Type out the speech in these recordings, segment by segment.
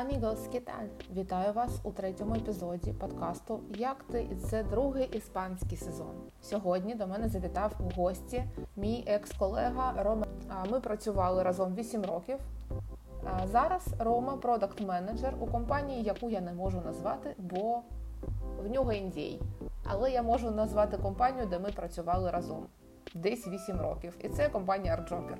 Amigos, ¿qué Вітаю вас у третьому епізоді подкасту Як ти? Це другий іспанський сезон. Сьогодні до мене завітав у гості мій екс-колега Рома. Ми працювали разом 8 років. Зараз Рома продакт-менеджер у компанії, яку я не можу назвати, бо в нього індій. Але я можу назвати компанію, де ми працювали разом десь 8 років. І це компанія ArtJoker.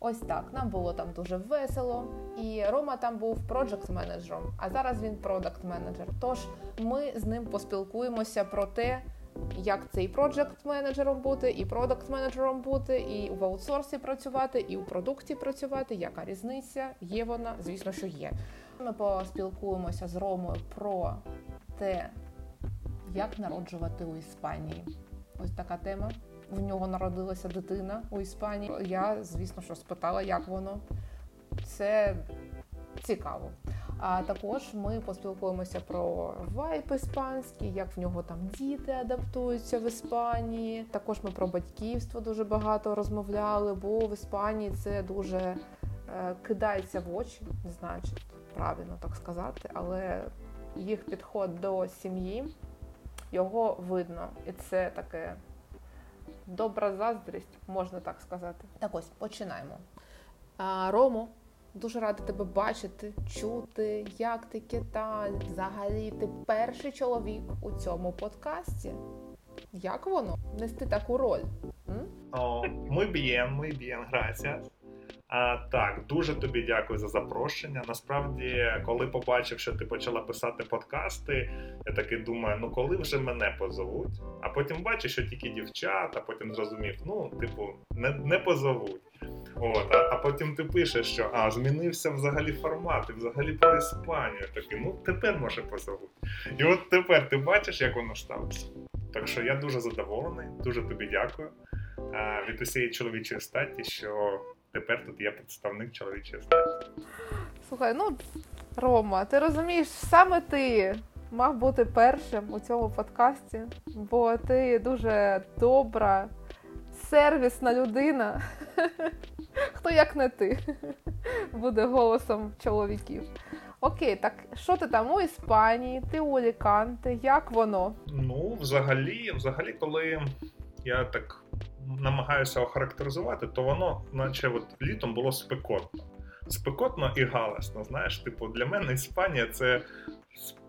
Ось так. Нам було там дуже весело. І Рома там був проджект менеджером а зараз він продакт менеджер Тож ми з ним поспілкуємося про те, як цей проджект менеджером бути, і продакт менеджером бути, і в аутсорсі працювати, і у продукті працювати. Яка різниця? Є вона? Звісно, що є. Ми поспілкуємося з Ромою про те, як народжувати у Іспанії. Ось така тема в нього народилася дитина у Іспанії. Я, звісно, що спитала, як воно. Це цікаво. А також ми поспілкуємося про вайп іспанський, як в нього там діти адаптуються в Іспанії. Також ми про батьківство дуже багато розмовляли, бо в Іспанії це дуже е, кидається в очі, не знаю, чи правильно так сказати, але їх підход до сім'ї його видно, і це таке добра заздрість, можна так сказати. Так ось починаємо. А, Рому, дуже рада тебе бачити, чути, як ти китай. Взагалі, ти перший чоловік у цьому подкасті. Як воно нести таку роль? М? О, Ми б'ємо, ми б'ємо, gracias. А, Так, дуже тобі дякую за запрошення. Насправді, коли побачив, що ти почала писати подкасти, я таки думаю, ну коли вже мене позовуть, а потім бачу, що тільки дівчата, потім зрозумів, ну, типу, не не позовуть. От, А а потім ти пишеш, що а, змінився взагалі формат, і взагалі про Іспанію. Такий, ну тепер може позовуть. І от тепер ти бачиш, як воно сталося. Так що я дуже задоволений, дуже тобі дякую від усієї чоловічої статі, що тепер тут є представник чоловічої статі. Слухай, ну Рома, ти розумієш, саме ти мав бути першим у цьому подкасті, бо ти дуже добра, сервісна людина. Хто як не ти буде голосом чоловіків. Окей, так що ти там у Іспанії, ти у Аліканте, як воно? Ну, взагалі, взагалі, коли я так намагаюся охарактеризувати, то воно, наче от літом було спекотно. Спекотно і галасно. Знаєш, типу, для мене Іспанія це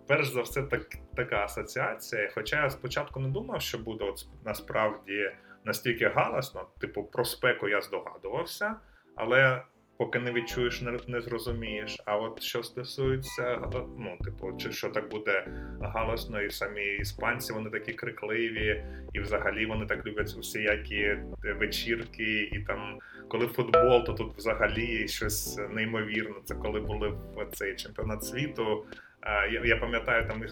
перш за все так, така асоціація. Хоча я спочатку не думав, що буде от насправді настільки галасно, типу, про спеку я здогадувався, але поки не відчуєш, не, зрозумієш. А от що стосується, ну, типу, чи що так буде галасно, і самі іспанці вони такі крикливі, і взагалі вони так люблять усіякі вечірки, і там, коли футбол, то тут взагалі щось неймовірне. Це коли були в цей чемпіонат світу. Я я пам'ятаю, там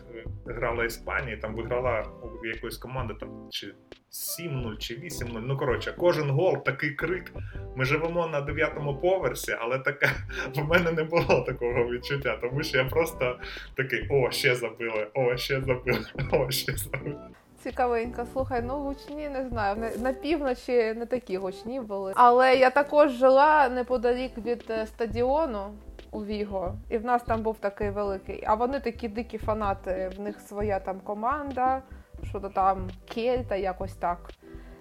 грала Іспанія, там виграла якоїсь команди там чи 7-0 чи 8-0. Ну коротше, кожен гол такий крик. Ми живемо на дев'ятому поверсі, але таке в мене не було такого відчуття, тому що я просто такий: о, ще забили, о, ще забили, о, ще забили. Цікавенько, слухай, ну гучні не знаю. На півночі не такі гучні були. Але я також жила неподалік від е, стадіону у Віго, і в нас там був такий великий. А вони такі дикі фанати. В них своя там команда, що то там кельта, якось так.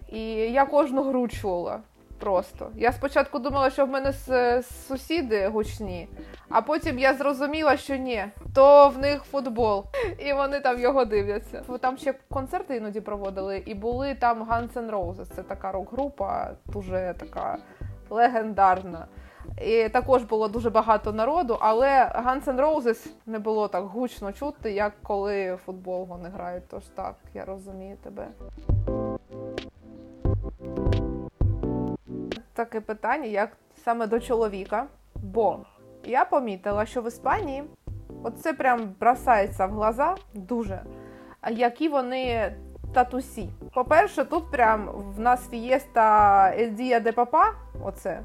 І я кожну гру чула. Просто. Я спочатку думала, що в мене сусіди гучні, а потім я зрозуміла, що ні, то в них футбол, і вони там його дивляться. Там ще концерти іноді проводили, і були там Guns N' Roses. Це така рок-група, дуже така легендарна. І також було дуже багато народу, але Guns N' Roses не було так гучно чути, як коли футбол вони грають. Тож так, я розумію тебе. Таке питання, як саме до чоловіка. Бо я помітила, що в Іспанії оце прям бросається в глаза дуже, які вони татусі. По-перше, тут прям в нас фієста Ельдія де Папа. Оце.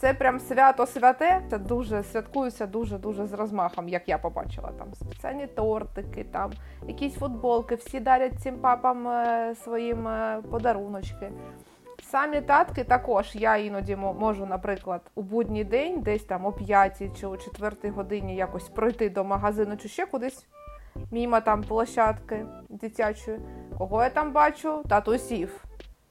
Це прям свято святе. Це дуже святкується дуже-дуже з розмахом, як я побачила. Там спеціальні тортики, там якісь футболки, всі дарять цим папам е, своїм е, подаруночки. Самі татки також я іноді можу, наприклад, у будній день, десь там о 5 чи о 4 годині якось пройти до магазину чи ще кудись, мімо там площадки дитячої. Кого я там бачу? Татусів,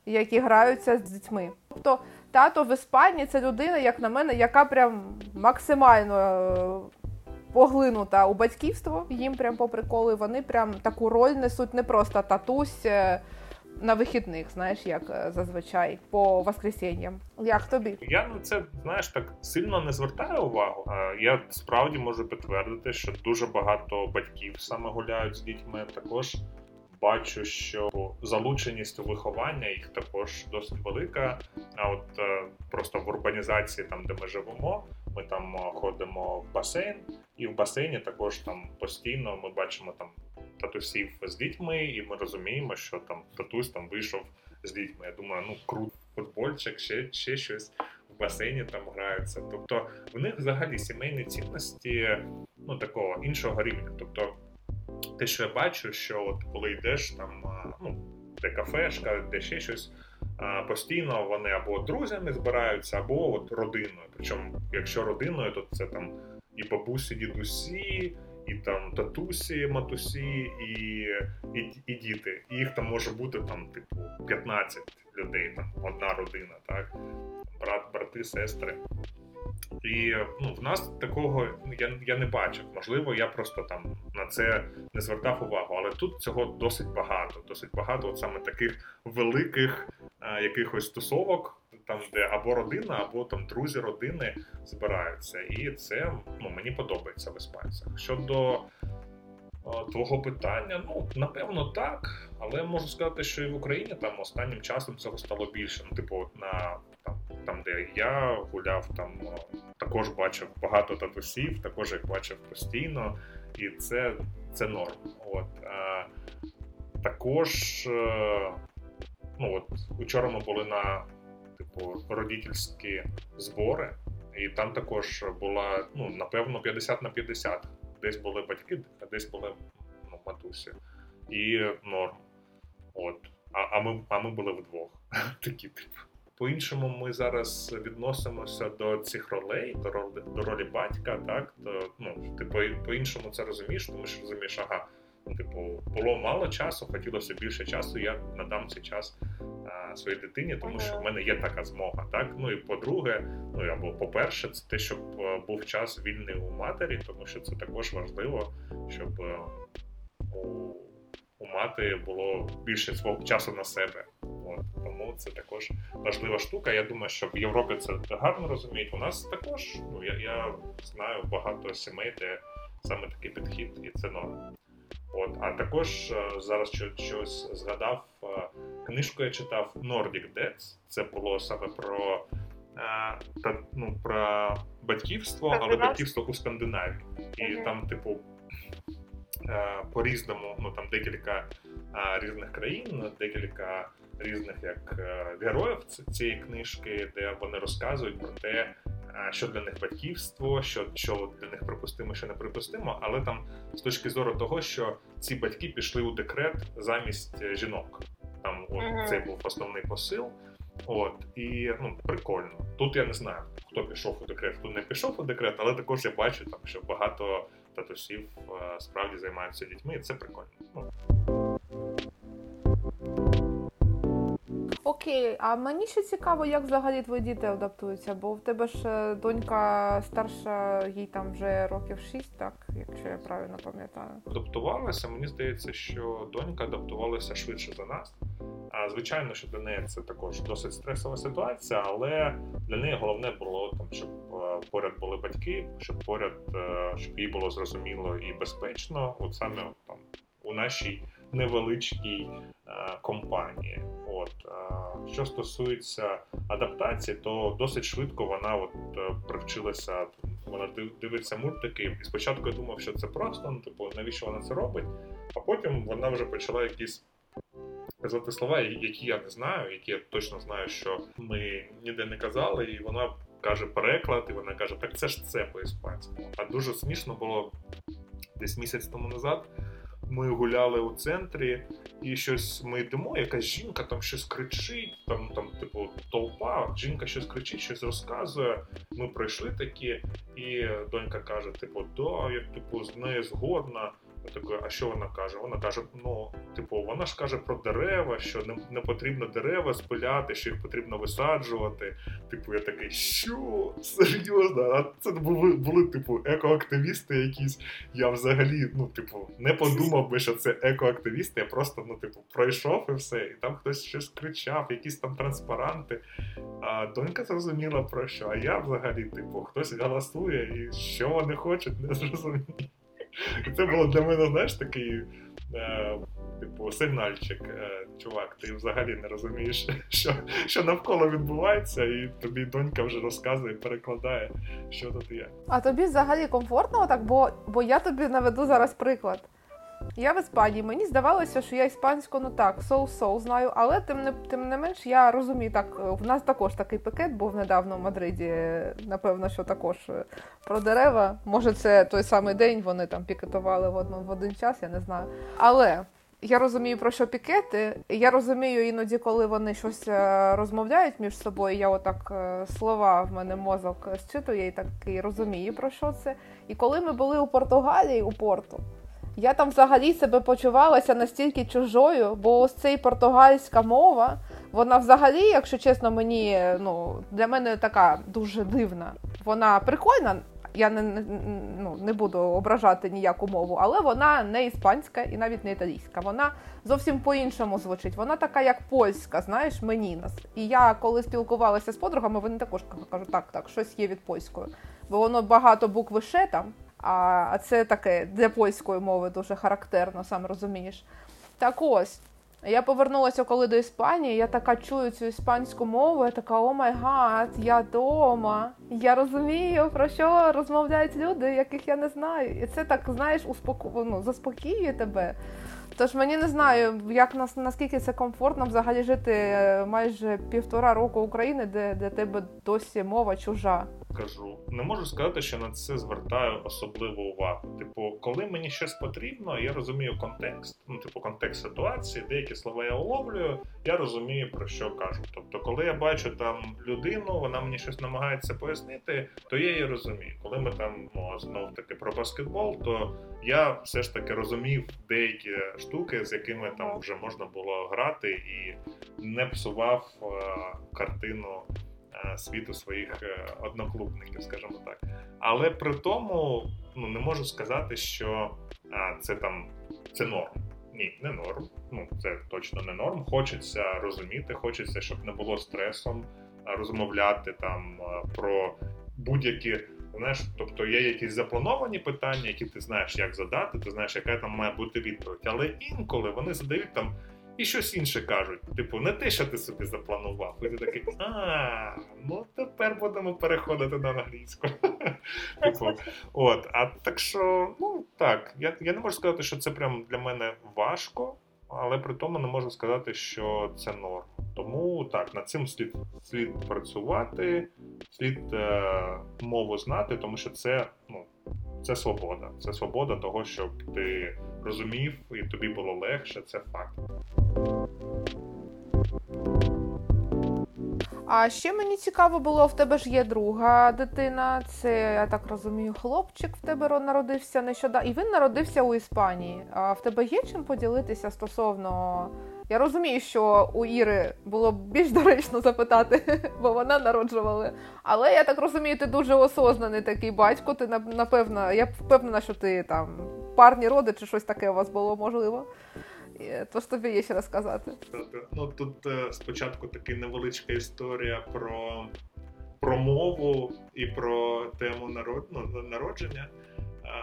які граються з дітьми. Тобто тато в Іспанії це людина, як на мене, яка прям максимально е, поглинута у батьківство, їм прям по приколу, вони прям таку роль несуть не просто татусь. Е, на вихідних, знаєш, як е, зазвичай по воскресінням. Як тобі? Я на це знаєш так сильно не звертаю увагу. Я справді можу підтвердити, що дуже багато батьків саме гуляють з дітьми. Також бачу, що залученість у виховання їх також досить велика. А от е, просто в урбанізації, там де ми живемо, ми там е, ходимо в басейн, і в басейні також там постійно ми бачимо там татусів з дітьми, і ми розуміємо, що там татусь там вийшов з дітьми. Я думаю, ну круто, футбольчик, ще ще щось в басейні там граються. Тобто в них взагалі сімейні цінності ну такого іншого рівня. Тобто, те, що я бачу, що от коли йдеш там, ну де кафешка, де ще щось. Постійно вони або друзями збираються, або от родиною. Причому, якщо родиною, то це там і бабусі, дідусі, і там татусі, матусі, і і, і діти. І їх там може бути там, типу, 15 людей, там одна родина, так, брат, брати, сестри. І ну, в нас такого я я не бачив. Можливо, я просто там на це не звертав увагу, але тут цього досить багато. Досить багато от саме таких великих а, якихось тусовок, там де або родина, або там друзі родини збираються. І це ну, мені подобається в іспанцях. Щодо твого питання, ну напевно так, але можу сказати, що і в Україні там останнім часом цього стало більше. Ну, типу, на там, де я гуляв, там також бачив багато татусів, також їх бачив постійно, і це це норм. От а, також, е, ну от учора ми були на типу родительські збори, і там також була ну напевно 50 на 50. Десь були батьки, а десь були ну, матусі. І норм. От. А а, ми а ми були вдвох. Такі типу. По-іншому, ми зараз відносимося до цих ролей, до ролі до ролі батька, так то ну ти по-іншому це розумієш, тому що розумієш, ага, ну, типу, було мало часу, хотілося більше часу. Я надам цей час а, своїй дитині, тому що в мене є така змога. Так, ну і по-друге, ну або по-перше, це те, щоб е, був час вільний у матері, тому що це також важливо, щоб е, у у мати було більше свого часу на себе. От. Тому це також важлива штука. Я думаю, що в Європі це гарно розуміють. У нас також ну я я знаю багато сімей, де саме такий підхід, і це норм. От, а також е, зараз щось згадав е, книжку. Я читав Nordic Dads. Це було саме про е, та, ну, про батьківство, але батьківство у Скандинавії, і там, типу, по різному, ну там декілька різних країн, декілька різних як героїв цієї книжки, де вони розказують про те, що для них батьківство, що що для них припустимо, що не припустимо, але там з точки зору того, що ці батьки пішли у декрет замість е, жінок. Там от uh-huh. це був основний посил. От і ну прикольно. Тут я не знаю, хто пішов у декрет, хто не пішов у декрет, але також я бачу там, що багато татусів е, справді займаються дітьми, і це прикольно. Окей, а мені ще цікаво, як взагалі твої діти адаптуються, бо в тебе ж е, донька старша, їй там вже років 6, так, якщо я правильно пам'ятаю. Адаптувалася, мені здається, що донька адаптувалася швидше за нас. А звичайно, що для неї це також досить стресова ситуація, але для неї головне було там, щоб е, поряд були батьки, щоб поряд, е, щоб їй було зрозуміло і безпечно, от саме там у нашій невеличкій компанії. От що стосується адаптації, то досить швидко вона от е, привчилася. Вона дивиться мультики. І спочатку я думав, що це просто, ну типу, навіщо вона це робить? А потім вона вже почала якісь казати слова, які я не знаю, які я точно знаю, що ми ніде не казали, і вона каже переклад, і вона каже: Так це ж це по іспанському. А дуже смішно було десь місяць тому назад ми гуляли у центрі, і щось ми йдемо, якась жінка там щось кричить, там, там, типу, толпа, жінка щось кричить, щось розказує. Ми пройшли такі, і донька каже: типу, да, я типу з нею згодна. Такий, а що вона каже? Вона каже: ну, типу, вона ж каже про дерева, що не, не потрібно дерева спиляти, що їх потрібно висаджувати. Типу, я такий, що серйозно? А це були, були типу, екоактивісти якісь. Я взагалі, ну, типу, не подумав би, що це екоактивісти. Я просто, ну, типу, пройшов і все. І там хтось щось кричав, якісь там транспаранти. А донька зрозуміла про що. А я взагалі, типу, хтось голосує і що вони хочуть, не зрозумію. Це було для мене, знаєш, такий. Е, Типу, сигнальчик, е, чувак, ти взагалі не розумієш, що що навколо відбувається, і тобі донька вже розказує, перекладає, що тут є. А тобі взагалі комфортно так, бо бо я тобі наведу зараз приклад. Я в Іспанії. Мені здавалося, що я іспанську ну так, соу-соу знаю, але тим не тим не менш я розумію так. В нас також такий пакет був недавно в Мадриді. Напевно, що також е, про дерева. Може, це той самий день вони там пікетували в один, в один час, я не знаю. Але я розумію про що пікети. Я розумію іноді, коли вони щось е, розмовляють між собою. Я отак е, слова в мене мозок зчитує і так і розумію про що це. І коли ми були у Португалії у порту. Я там взагалі себе почувалася настільки чужою, бо ось цей португальська мова, вона взагалі, якщо чесно, мені ну для мене така дуже дивна. Вона прикольна. Я не ну, не буду ображати ніяку мову, але вона не іспанська і навіть не італійська. Вона зовсім по-іншому звучить. Вона така, як польська, знаєш, мені нас. І я коли спілкувалася з подругами, вони також кажуть, так, так, щось є від польської. Бо воно багато букви ще там. А це таке для польської мови дуже характерно, сам розумієш. Так ось. Я повернулася коли до Іспанії, я така чую цю іспанську мову, я така, oh my God, я вдома. Я розумію, про що розмовляють люди, яких я не знаю. І це так, знаєш, успоко... ну, заспокоює тебе. Тож мені не знаю, як нас наскільки це комфортно взагалі жити е, майже півтора року України, де для тебе досі мова чужа кажу, не можу сказати, що на це звертаю особливу увагу. Типу, коли мені щось потрібно, я розумію контекст. Ну, типу, контекст ситуації, деякі слова я уловлюю, я розумію про що кажу. Тобто, коли я бачу там людину, вона мені щось намагається пояснити, то я її розумію. Коли ми там ну, знов таки про баскетбол, то я все ж таки розумів деякі штуки, з якими там вже можна було грати, і не псував е- картину. Е, світу своїх е, одноклубників, скажімо так. Але при тому ну, не можу сказати, що а, це там це норм. Ні, не норм. Ну це точно не норм. Хочеться розуміти, хочеться, щоб не було стресом розмовляти там про будь-які. Знаєш, тобто є якісь заплановані питання, які ти знаєш, як задати, ти знаєш, яка там має бути відповідь. Але інколи вони задають там і щось інше кажуть. Типу, не те, що ти собі запланував. І ти такий, а, ну тепер будемо переходити на англійську. Типу, от, а так що, ну так, я я не можу сказати, що це прям для мене важко, але при тому не можу сказати, що це норм. Тому так, над цим слід слід працювати, слід е, мову знати, тому що це ну, це свобода. Це свобода того, щоб ти розумів і тобі було легше. Це факт. А ще мені цікаво було, в тебе ж є друга дитина. Це я так розумію, хлопчик в тебе народився нещодавно. І він народився у Іспанії. А в тебе є чим поділитися стосовно я розумію, що у Іри було б більш доречно запитати, бо вона народжувала. Але я так розумію, ти дуже осознаний такий батько. Ти напевно, я впевнена, що ти там парні роди чи щось таке у вас було можливо. Тож тобі є що розказати. Ну тут е, спочатку така невеличка історія про про мову і про тему народ, ну, народження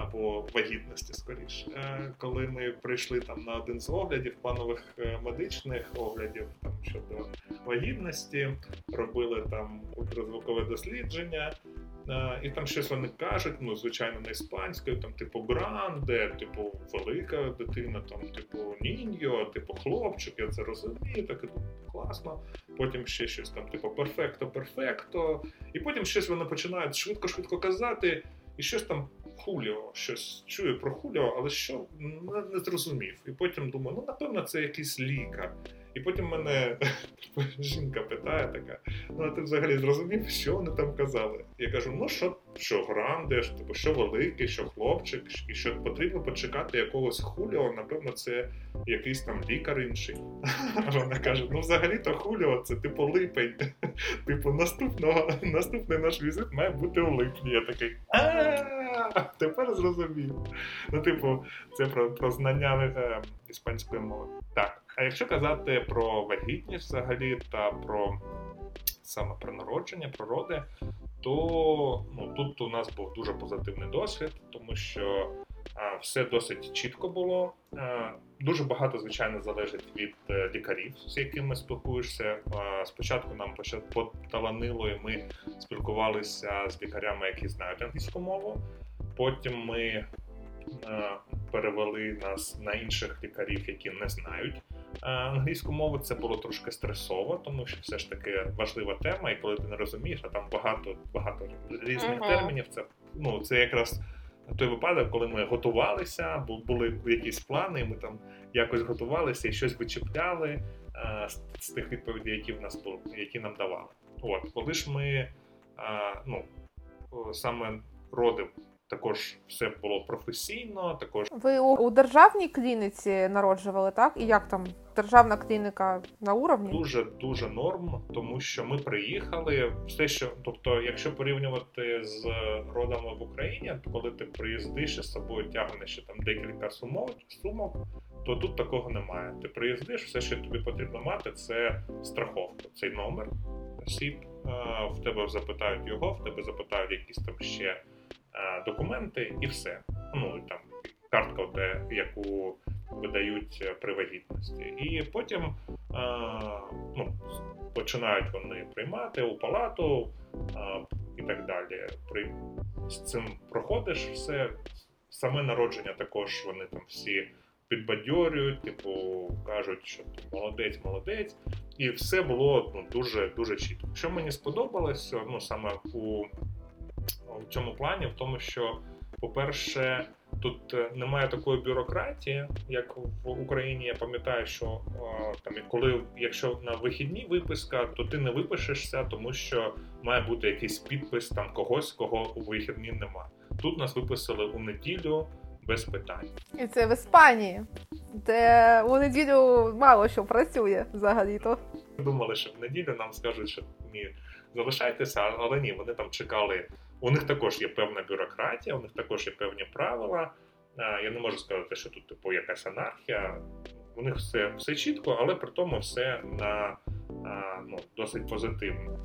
або вагітності, скоріше. Коли ми прийшли там на один з оглядів, планових е, медичних оглядів там щодо вагітності, робили там ультразвукове дослідження. І там щось вони кажуть, ну, звичайно, не іспанською, там, типу, гранде, типу, велика дитина, там, типу, ніньо, типу, хлопчик, я це розумію, так і класно. Потім ще щось там, типу, перфекто, перфекто. І потім щось вони починають швидко-швидко казати, і щось там Хуліо, щось чую про Хуліо, але що не, не зрозумів. І потім думаю, ну напевно, це якийсь лікар. І потім мене жінка питає така: ну а ти взагалі зрозумів, що вони там казали? Я кажу: ну що, що гранде, що, типу, що великий, що хлопчик, і що потрібно почекати якогось хуліо, напевно, це якийсь там лікар інший. Вона каже: ну взагалі-то хуліо, це типу липень. Типу, наступного наступний наш візит має бути у липні. Я такий. Тепер зрозумів. Ну, типу, це про про знання е, іспанської мови. Так. А якщо казати про вагітність взагалі та про саме про народження, про роди, то ну, тут у нас був дуже позитивний досвід, тому що а, все досить чітко було. А, дуже багато, звичайно, залежить від е, лікарів, з якими спілкуєшся. А, спочатку нам поталанило, і ми спілкувалися з лікарями, які знають англійську мову. Потім ми перевели нас на інших лікарів, які не знають англійську мову це було трошки стресово, тому що все ж таки важлива тема, і коли ти не розумієш, а там багато багато різних uh-huh. термінів. Це ну це якраз той випадок, коли ми готувалися, бо були якісь плани, і ми там якось готувалися і щось вичіпляли а, е, з, з тих відповідей, які в нас були, які нам давали. От коли ж ми а, е, ну саме роди також все було професійно. Також ви у, у державній клініці народжували, так? І як там державна клініка на уровні? Дуже дуже норм, тому що ми приїхали. Все, що тобто, якщо порівнювати з родами в Україні, то коли ти приїздиш і з собою тягнеш ще там декілька сумок, сумок. То тут такого немає. Ти приїздиш, все, що тобі потрібно мати, це страховка. Цей номер СІП. В тебе запитають його, в тебе запитають якісь там ще Е, документи і все. Ну там картка, де, яку видають при вагітності. І потім е, ну, починають вони приймати у палату е, і так далі. При з цим проходиш все. Саме народження також вони там всі підбадьорюють, типу кажуть, що молодець, молодець, і все було ну, дуже дуже чітко. Що мені сподобалося, ну саме у в цьому плані, в тому, що, по-перше, тут е, немає такої бюрократії, як в Україні. Я пам'ятаю, що там, коли якщо на вихідні виписка, то ти не випишешся, тому що має бути якийсь підпис там когось, кого у вихідні немає. Тут нас виписали у неділю. Без питань, і це в Іспанії, де у неділю мало що працює взагалі-то. Думали, що в неділю нам скажуть, що ні, залишайтеся, але ні, вони там чекали у них також є певна бюрократія, у них також є певні правила. Я не можу сказати, що тут типу якась анархія. У них все все чітко, але при тому все на ну, досить позитивно.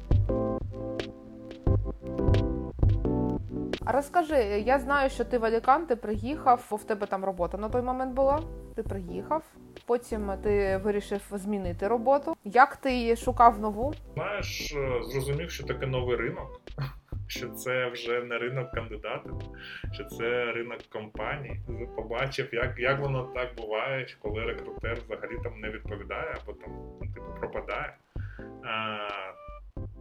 Розкажи, я знаю, що ти в Аліканте приїхав, бо в тебе там робота на той момент була. Ти приїхав, потім ти вирішив змінити роботу. Як ти шукав нову? Знаєш, е, зрозумів, що таке новий ринок що це вже не ринок кандидатів, що це ринок компаній. Побачив, як як воно так буває, коли рекрутер взагалі там не відповідає або там ну, типу пропадає. А,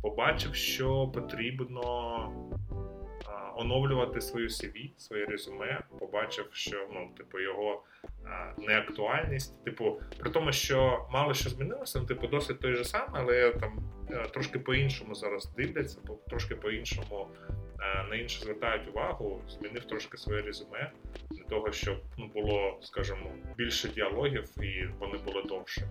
Побачив, що потрібно оновлювати свою CV, своє резюме. Побачив, що ну, типу, його неактуальність. Типу, при тому, що мало що змінилося, ну, типу, досить той же самий, але там е, трошки по-іншому зараз дивляться, трошки по-іншому е, на інше звертають увагу, змінив трошки своє резюме для того, щоб ну, було, скажімо, більше діалогів і вони були довшими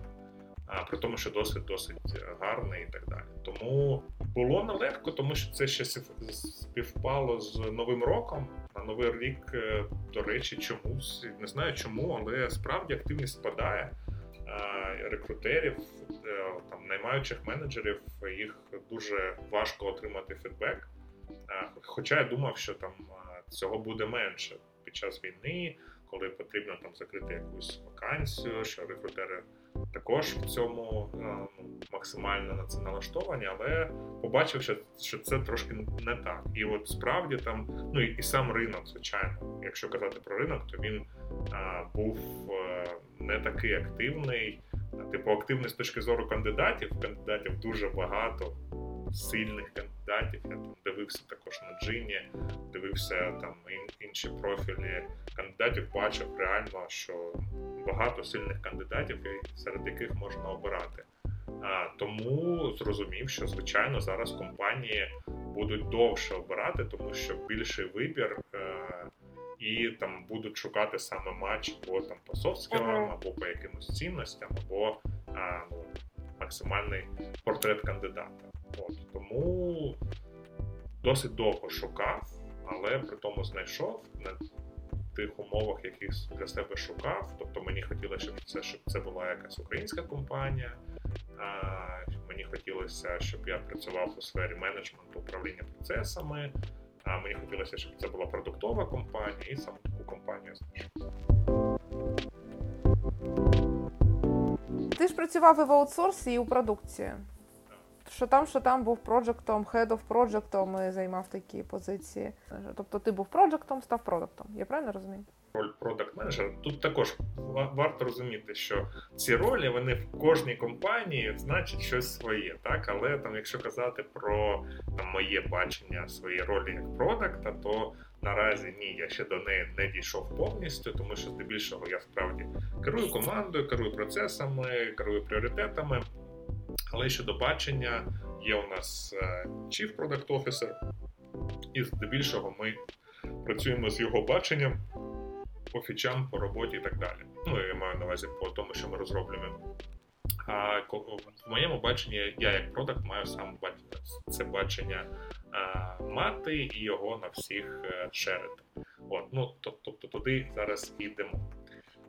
при тому, що досвід досить гарний і так далі. Тому було нелегко, тому що це ще співпало з новим роком. На новий рік, е, до речі, чомусь не знаю чому, але справді активність спадає. Рекрутерів, е, там наймаючих менеджерів, їх дуже важко отримати фідбек. Хоча я думав, що там цього буде менше під час війни, коли потрібно там закрити якусь вакансію, що рекрутери також в цьому е, ну, максимально на це налаштовані, але побачив, що що це трошки не так. І от справді там, ну і, і сам ринок, звичайно, якщо казати про ринок, то він а, був а, е, не такий активний. Типу, активний з точки зору кандидатів. Кандидатів дуже багато, сильних кандидатів. Я там дивився також на джині, дивився там інші профілі кандидатів. Бачив реально, що багато сильних кандидатів, серед яких можна обирати. А, Тому зрозумів, що звичайно зараз компанії будуть довше обирати, тому що більший вибір. Е, і там будуть шукати саме матч або там по софтскілам, або по якимось цінностям, або а, ну, максимальний портрет кандидата. От Тому досить довго шукав, але при тому знайшов на тих умовах, яких для себе шукав. Тобто мені хотілося, щоб це щоб це була якась українська компанія. А, Мені хотілося, щоб я працював у сфері менеджменту управління процесами. А мені хотілося, щоб це була продуктова компанія, і саме таку компанію знайшов. Ти ж працював і в аутсорсі, і у продукції. Що там, що там був проджектом, of проджектом і займав такі позиції. Тобто ти був проджектом, став продуктом. Я правильно розумію? Роль продакт менеджера тут також варто розуміти, що ці ролі вони в кожній компанії значать щось своє, так? Але там, якщо казати про там моє бачення своєї ролі як продакта, то наразі ні, я ще до неї не дійшов повністю, тому що здебільшого я справді керую командою, керую процесами, керую пріоритетами. Але щодо бачення, є у нас е, Chief Product Officer, і здебільшого ми працюємо з його баченням по фічам, по роботі і так далі. Ну, я маю на увазі по тому, що ми розроблюємо. А в моєму баченні я як продакт маю сам це бачення мати і його на всіх е, шерити. От, ну, Тобто туди зараз йдемо.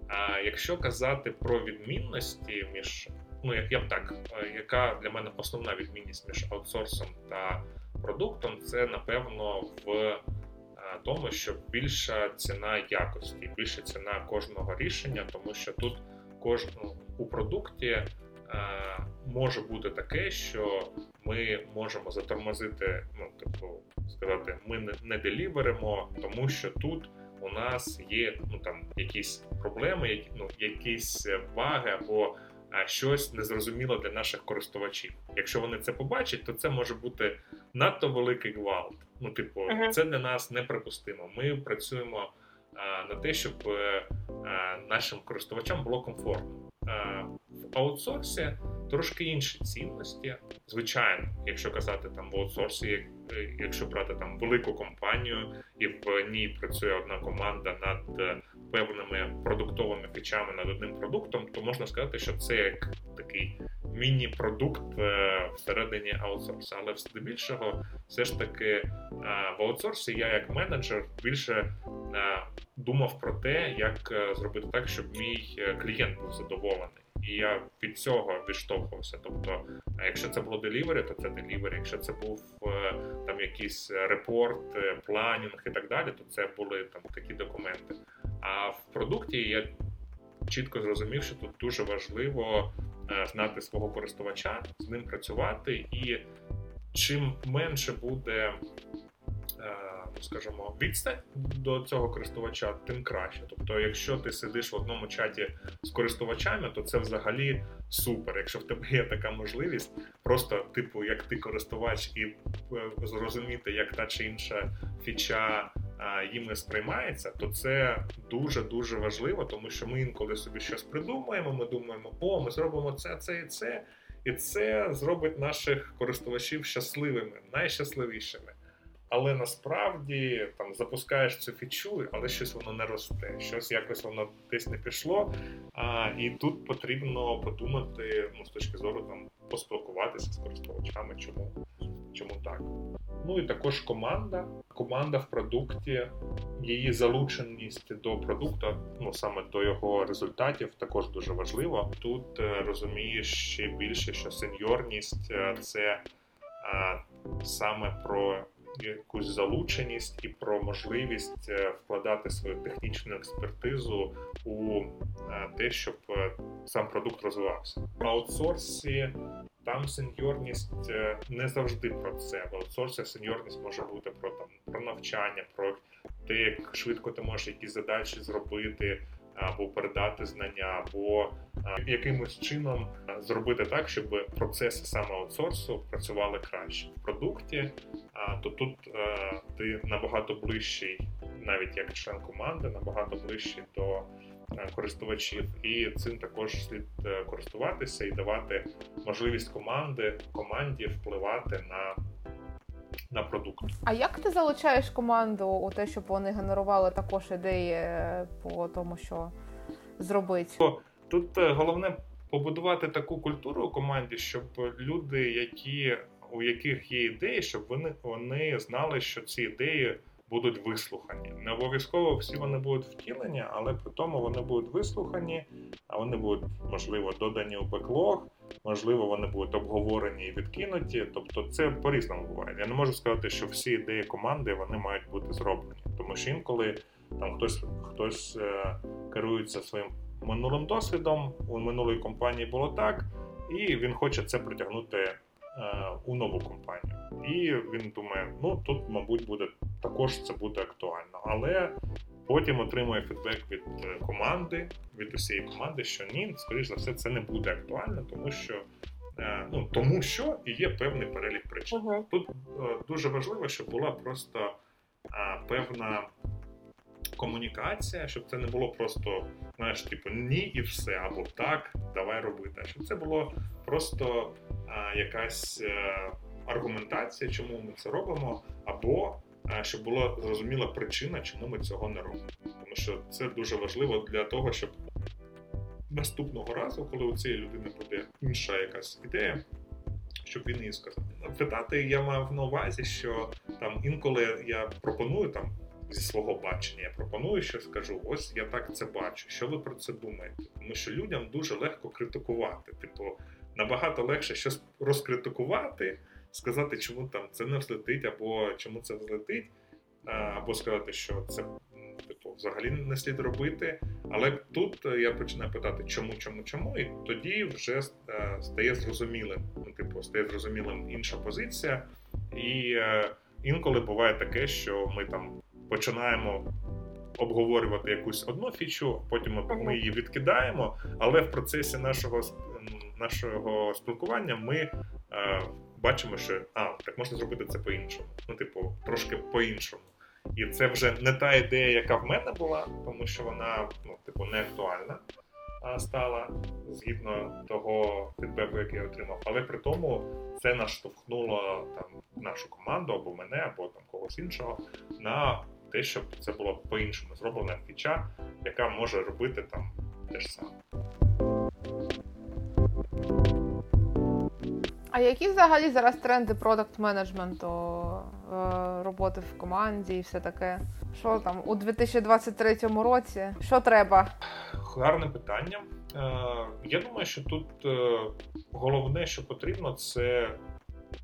А якщо казати про відмінності між ну я б так, е, яка для мене основна відмінність між аутсорсом та продуктом, це напевно в тому, що більша ціна якості, більша ціна кожного рішення, тому що тут кожну у продукті е, може бути таке, що ми можемо затормозити, ну типу сказати, ми не, не деліверимо, тому що тут. У нас є ну там якісь проблеми, які ну якісь баги або щось незрозуміло для наших користувачів. Якщо вони це побачать, то це може бути надто великий гвалт. Ну, типу, uh-huh. це для нас неприпустимо. Ми працюємо а, на те, щоб а, е, нашим користувачам було комфортно. А, в аутсорсі трошки інші цінності. Звичайно, якщо казати там в аутсорсі, е, якщо брати там велику компанію, і в ній працює одна команда над е, певними продуктовими фічами над одним продуктом, то можна сказати, що це як такий міні-продукт е, всередині аутсорсу. Але здебільшого, все ж таки в аутсорсі я як менеджер більше думав про те, як зробити так, щоб мій клієнт був задоволений. І я від цього відштовхувався. Тобто, якщо це було делівері, то це делівері. Якщо це був е, там якийсь репорт, е, планінг і так далі, то це були там такі документи. А в продукті я чітко зрозумів, що тут дуже важливо е, знати свого користувача, з ним працювати, і чим менше буде скажімо, відстань до цього користувача, тим краще. Тобто, якщо ти сидиш в одному чаті з користувачами, то це взагалі супер. Якщо в тебе є така можливість, просто типу, як ти користувач, і е, зрозуміти, як та чи інша фіча їми сприймається, то це дуже дуже важливо, тому що ми інколи собі щось придумаємо. Ми думаємо, о, ми зробимо це, це і це. І це зробить наших користувачів щасливими, найщасливішими. Але насправді там запускаєш цю фічу, але щось воно не росте, щось якось воно десь не пішло. А, І тут потрібно подумати ну, з точки зору там поспілкуватися з користувачами, чому чому так. Ну і також команда. Команда в продукті, її залученість до продукту, ну саме до його результатів, також дуже важливо. Тут е, розумієш ще більше, що сеньорність е, це а, саме про якусь залученість і про можливість е, вкладати свою технічну експертизу у е, те, щоб е, сам продукт розвивався. В аутсорсі там сеньорність не завжди про це. В аутсорсі сеньорність може бути про там про навчання, про те, як швидко ти можеш якісь задачі зробити. Або передати знання, або якимось чином зробити так, щоб процеси саме аутсорсу працювали краще в продукті. То тут ти набагато ближчий, навіть як член команди, набагато ближчий до користувачів, і цим також слід е, користуватися і давати можливість команди команді впливати на. На продукт. А як ти залучаєш команду у те, щоб вони генерували також ідеї е, по тому, що зробити? Тут е, головне побудувати таку культуру у команді, щоб люди, які у яких є ідеї, щоб вони вони знали, що ці ідеї будуть вислухані. Не обов'язково всі вони будуть втілені, але при тому вони будуть вислухані, а вони будуть, можливо, додані у беклог, можливо, вони будуть обговорені і відкинуті. Тобто це по-різному буває. Я не можу сказати, що всі ідеї команди вони мають бути зроблені, тому що інколи там хтось хтось е, керується своїм минулим досвідом. У минулої компанії було так, і він хоче це притягнути. Е, у нову компанію, і він думає, ну тут, мабуть, буде також це буде актуально. Але потім отримує фідбек від е, команди, від усієї команди, що ні, скоріш за все, це не буде актуально, тому що е, ну тому що і є певний перелік причин. Uh-huh. Тут е, дуже важливо, щоб була просто певна. Комунікація, щоб це не було просто, знаєш, типу ні і все, або так, давай робити. Щоб це було просто а, якась а, аргументація, чому ми це робимо, або щоб була зрозуміла причина, чому ми цього не робимо. Тому що це дуже важливо для того, щоб наступного разу, коли у цієї людини буде інша якась ідея, щоб він її сказав. Питати я мав на увазі, що там інколи я пропоную там. Зі свого бачення я пропоную, що скажу, ось я так це бачу. Що ви про це думаєте? Тому що людям дуже легко критикувати. Типу, набагато легше щось розкритикувати, сказати, чому там це не взлетить, або чому це взлетить, або сказати, що це типу, взагалі не слід робити. Але тут я починаю питати, чому, чому, чому, і тоді вже е, стає зрозумілим. Ну, типу, стає зрозумілим інша позиція. І е, інколи буває таке, що ми там починаємо. Обговорювати якусь одну фічу, потім ми її відкидаємо, але в процесі нашого нашого спілкування ми е, бачимо, що а, так можна зробити це по-іншому. Ну, типу, трошки по-іншому. І це вже не та ідея, яка в мене була, тому що вона ну, типу, не актуальна стала згідно того фідбеку, який я отримав. Але при тому це наштовхнуло там нашу команду або мене, або там когось іншого на те, щоб це було по-іншому зроблена фіча, яка може робити там те ж саме. А які взагалі зараз тренди продакт менеджменту, е, роботи в команді і все таке? Що там у 2023 році? Що треба? Гарне питання. Е, я думаю, що тут е, головне, що потрібно, це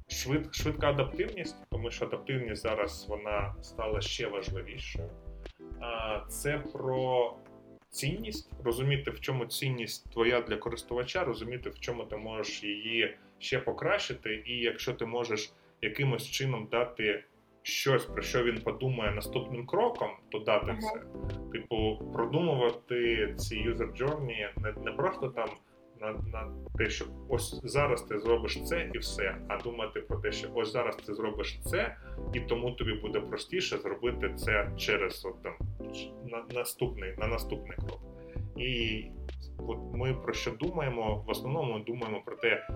швид, швидка адаптивність, тому що адаптивність зараз вона стала ще важливішою. Це про цінність, розуміти, в чому цінність твоя для користувача, розуміти, в чому ти можеш її ще покращити, і якщо ти можеш якимось чином дати щось, про що він подумає наступним кроком, то дати uh-huh. це. Типу, продумувати ці user journey не, не просто там. На на те, що ось зараз ти зробиш це і все, а думати про те, що ось зараз ти зробиш це, і тому тобі буде простіше зробити це через от, там, на наступний на наступний крок. І от ми про що думаємо? В основному ми думаємо про те,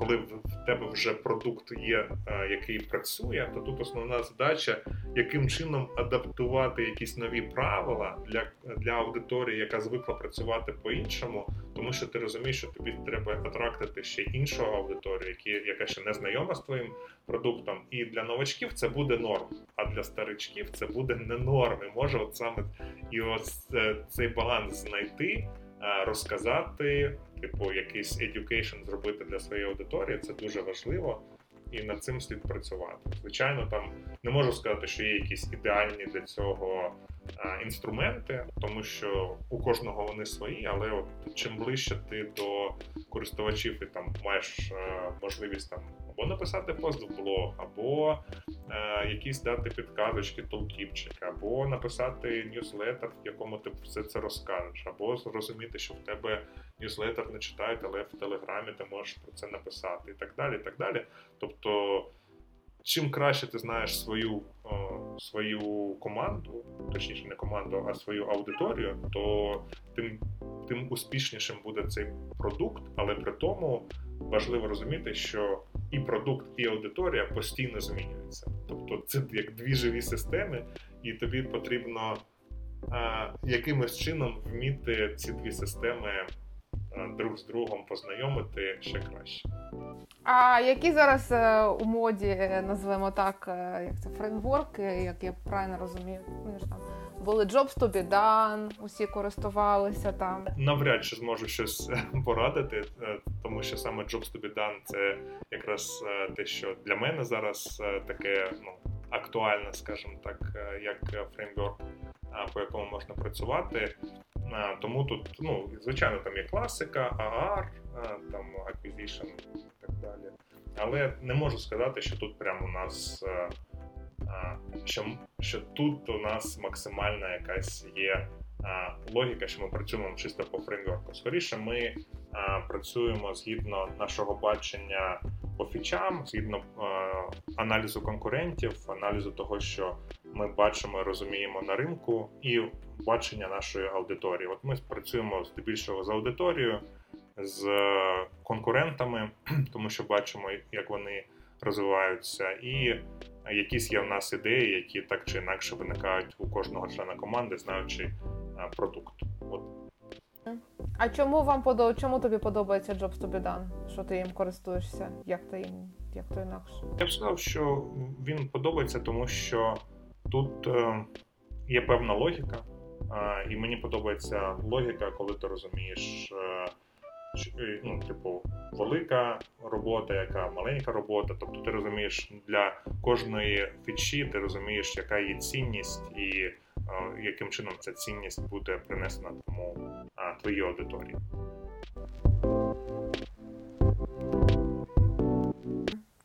коли в тебе вже продукт є, е, який працює, то тут основна задача, яким чином адаптувати якісь нові правила для для аудиторії, яка звикла працювати по-іншому, тому що ти розумієш, що тобі треба атрактити ще іншу аудиторію, які, яка ще не знайома з твоїм продуктом. І для новачків це буде норм, а для старичків це буде не норм. І Може, от саме і ось е, цей баланс знайти. Е, розказати, типу, якийсь education зробити для своєї аудиторії, це дуже важливо. І над цим слід працювати. Звичайно, там не можу сказати, що є якісь ідеальні для цього інструменти, тому що у кожного вони свої, але от чим ближче ти до користувачів і там маєш е, можливість там або написати пост в блог, або е, якісь дати підказочки, толкіпчик, або написати ньюслетер, в якому ти все це розкажеш, або зрозуміти, що в тебе ньюслетер не читають, але в телеграмі ти можеш про це написати, і так далі. і так далі. Тобто чим краще ти знаєш свою свою команду, точніше не команду, а свою аудиторію, то тим тим успішнішим буде цей продукт, але при тому важливо розуміти, що і продукт, і аудиторія постійно змінюються. Тобто це як дві живі системи, і тобі потрібно а, якимось чином вміти ці дві системи друг з другом познайомити ще краще. А які зараз е, у моді, е, назвемо так, е, як це фреймворки, як я правильно розумію, вони ж там були Jobs to be done, усі користувалися там. Навряд чи зможу щось порадити, тому що саме Jobs to be done – це якраз те, що для мене зараз таке ну, актуальне, скажімо так, як фреймворк, по якому можна працювати. Тому тут, ну, звичайно, там є класика, AR, там acquisition і так далі. Але не можу сказати, що тут прямо у нас що що тут у нас максимальна якась є логіка, що ми працюємо чисто по фреймворку. Скоріше, ми працюємо згідно нашого бачення по фічам, згідно аналізу конкурентів, аналізу того, що ми бачимо і розуміємо на ринку, і бачення нашої аудиторії. От ми працюємо здебільшого з аудиторією, з конкурентами, тому що бачимо, як вони розвиваються, і якісь є в нас ідеї, які так чи інакше виникають у кожного члена команди, знаючи продукт. От. А чому вам подо... чому тобі подобається Jobs to be done? Що ти їм користуєшся? Як ти їм, як то інакше? Я б сказав, що він подобається, тому що тут е, є певна логіка, е, і мені подобається логіка, коли ти розумієш. Е, Е, ну, типу, велика робота, яка маленька робота. Тобто ти розумієш для кожної фічі, ти розумієш, яка є цінність і яким чином ця цінність буде принесена тому твоїй аудиторії.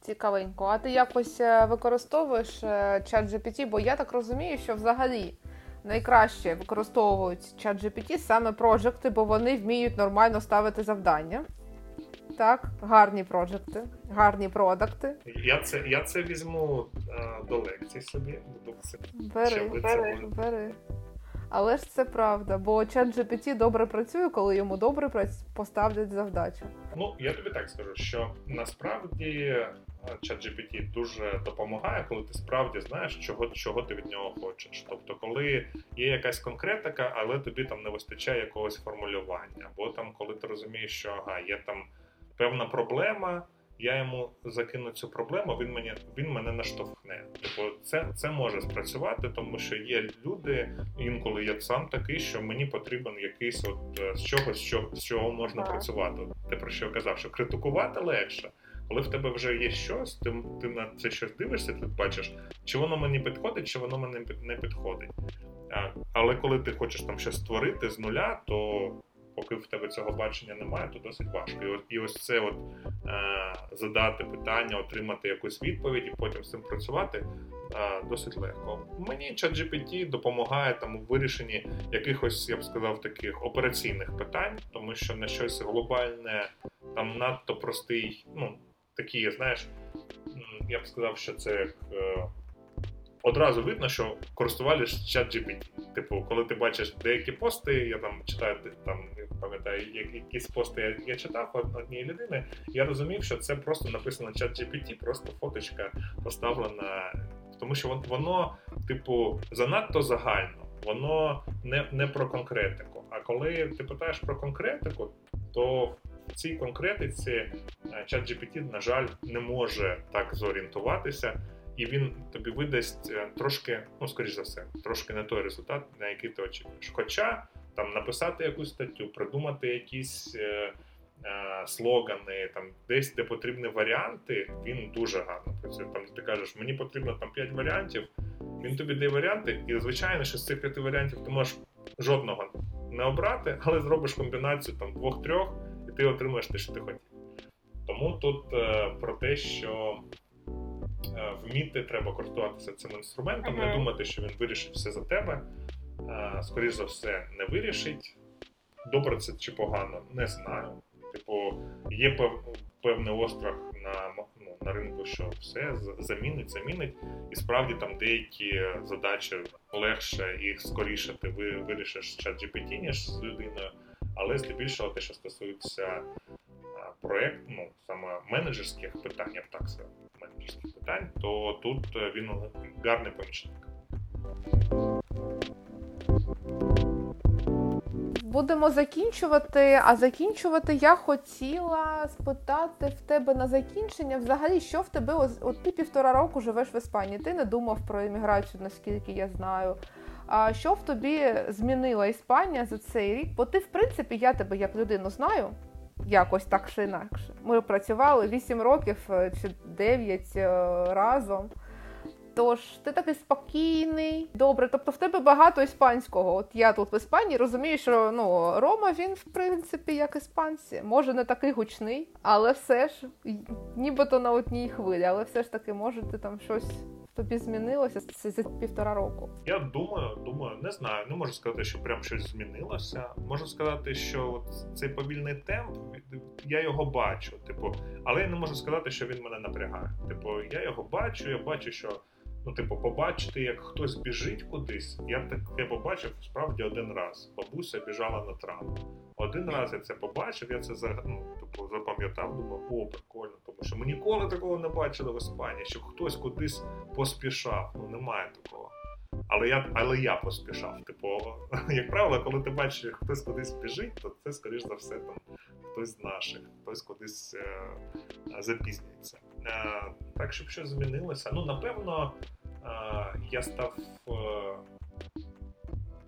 Цікавенько. А ти якось е, використовуєш чат GPT? Бо я так розумію, що взагалі найкраще використовують чат GPT саме прожекти, бо вони вміють нормально ставити завдання. Так, гарні проджекти, гарні продукти. Я це я це візьму а, до лекції собі. Бери, бери, бери. Але ж це правда, бо чат GPT добре працює, коли йому добре поставлять завдачу. Ну я тобі так скажу, що насправді ChatGPT дуже допомагає, коли ти справді знаєш, чого чого ти від нього хочеш. Тобто, коли є якась конкретика, але тобі там не вистачає якогось формулювання, або там, коли ти розумієш, що ага, є там певна проблема. Я йому закину цю проблему, він мені він мене наштовхне. Типу, це це може спрацювати, тому що є люди, інколи я сам такий, що мені потрібен якийсь от е, з чогось, що з чого можна працювати. Те про що я казав, що критикувати легше, коли в тебе вже є щось, ти ти на це щось дивишся, ти бачиш, чи воно мені підходить, чи воно мені не підходить. А, Але коли ти хочеш там щось створити з нуля, то поки в тебе цього бачення немає, то досить важко. І, от, і ось це от е, задати питання, отримати якусь відповідь і потім з цим працювати. Е, досить легко. Мені ChatGPT допомагає там у вирішенні якихось, я б сказав, таких операційних питань, тому що на щось глобальне, там надто простий, ну такі, знаєш, я б сказав, що це як. Е, одразу видно, що користувалися чат GPT. Типу, коли ти бачиш деякі пости, я там читаю там, пам'ятаю, якісь пости я, я читав однієї людини, я розумів, що це просто написано чат GPT, просто фоточка поставлена. Тому що воно, типу, занадто загально, воно не не про конкретику. А коли ти питаєш про конкретику, то в цій конкретиці е, чат GPT, на жаль, не може так зорієнтуватися, і він тобі видасть е, трошки, ну скоріш за все, трошки не той результат, на який ти очікуєш. Хоча там написати якусь статтю, придумати якісь е, е, слогани, там десь де потрібні варіанти, він дуже гарно працює. Там ти кажеш, мені потрібно там 5 варіантів. Він тобі дає варіанти, і звичайно, що з цих п'яти варіантів ти можеш жодного не обрати, але зробиш комбінацію там двох-трьох і ти отримаєш те, що ти хотів. Тому тут е, про те, що вміти треба користуватися цим інструментом, не думати, що він вирішить все за тебе. Е, Скоріш за все, не вирішить. Добре це чи погано, не знаю. Типу, є пев, певний острах на, ну, на ринку, що все замінить, замінить. І справді там деякі задачі легше і скоріше ти ви- вирішиш з ChatGPT, ніж з людиною. Але здебільшого те, що стосується а, проект, ну саме менеджерських питань, я б так сказав, менеджерських питань, то тут е, він гарний помічник. Будемо закінчувати. А закінчувати я хотіла спитати в тебе на закінчення. Взагалі, що в тебе ось- от ти півтора року живеш в Іспанії? Ти не думав про імміграцію, наскільки я знаю. А що в тобі змінила Іспанія за цей рік? Бо ти, в принципі, я тебе як людину знаю. Якось так чи інакше. Ми працювали 8 років е, чи 9 е, разом. Тож ти такий спокійний, добре. Тобто в тебе багато іспанського. От я тут в Іспанії розумію, що ну Рома він в принципі як іспанці. Може не такий гучний, але все ж нібито на одній хвилі, але все ж таки, може, ти там щось тобі змінилося за- півтора року. Я думаю, думаю, не знаю, не можу сказати, що прям щось змінилося. Можу сказати, що от цей повільний темп, я його бачу, типу, але я не можу сказати, що він мене напрягає. Типу, я його бачу, я бачу, що. Ну, типу, побачити, як хтось біжить кудись, я таке побачив справді один раз. Бабуся біжала на травму. Один раз я це побачив, я це за- ну, типу, запам'ятав, думав, о, прикольно, тому що ми ніколи такого не бачили в Іспанії, щоб хтось кудись поспішав. Ну немає такого. Але я, але я поспішав. Типу, як правило, коли ти бачиш, як хтось кудись біжить, то це скоріш за все там хтось з наших, хтось кудись е, запізнюється. Е, так, щоб щось змінилося. Ну, напевно, е, я став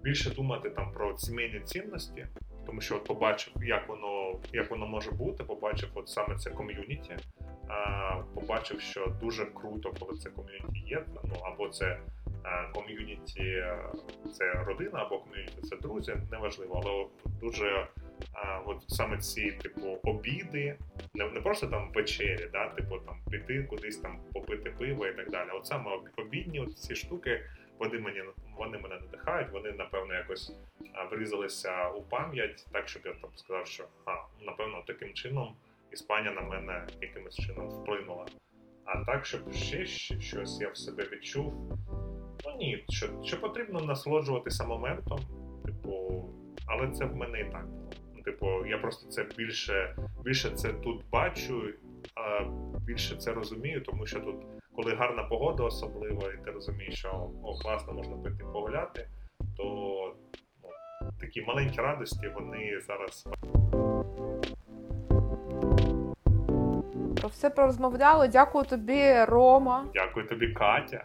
більше думати там про сімейні цінності, тому що от побачив, як воно, як воно може бути, побачив от саме це ком'юніті. Побачив, що дуже круто, коли це ком'юніті є. Ну або це ком'юніті, це родина, або ком'юніті це друзі, неважливо, але дуже а, от саме ці, типу, обіди, не, не просто там вечері, да, типу там піти кудись там попити пиво і так далі. От саме обідні от ці штуки, вони мені вони мене надихають, вони напевно якось врізалися у пам'ять, так щоб я там сказав, що а, напевно таким чином Іспанія на мене якимось чином вплинула. А так, щоб ще щось я в себе відчув. Ну ні, що, що потрібно насолоджуватися моментом, типу, але це в мене і так було. Типу, я просто це більше, більше це тут бачу, а більше це розумію, тому що тут, коли гарна погода, особливо, і ти розумієш, що о, класно можна піти погуляти, то ну, такі маленькі радості, вони зараз Про все порозмовляли. Дякую тобі, Рома. дякую тобі, Катя.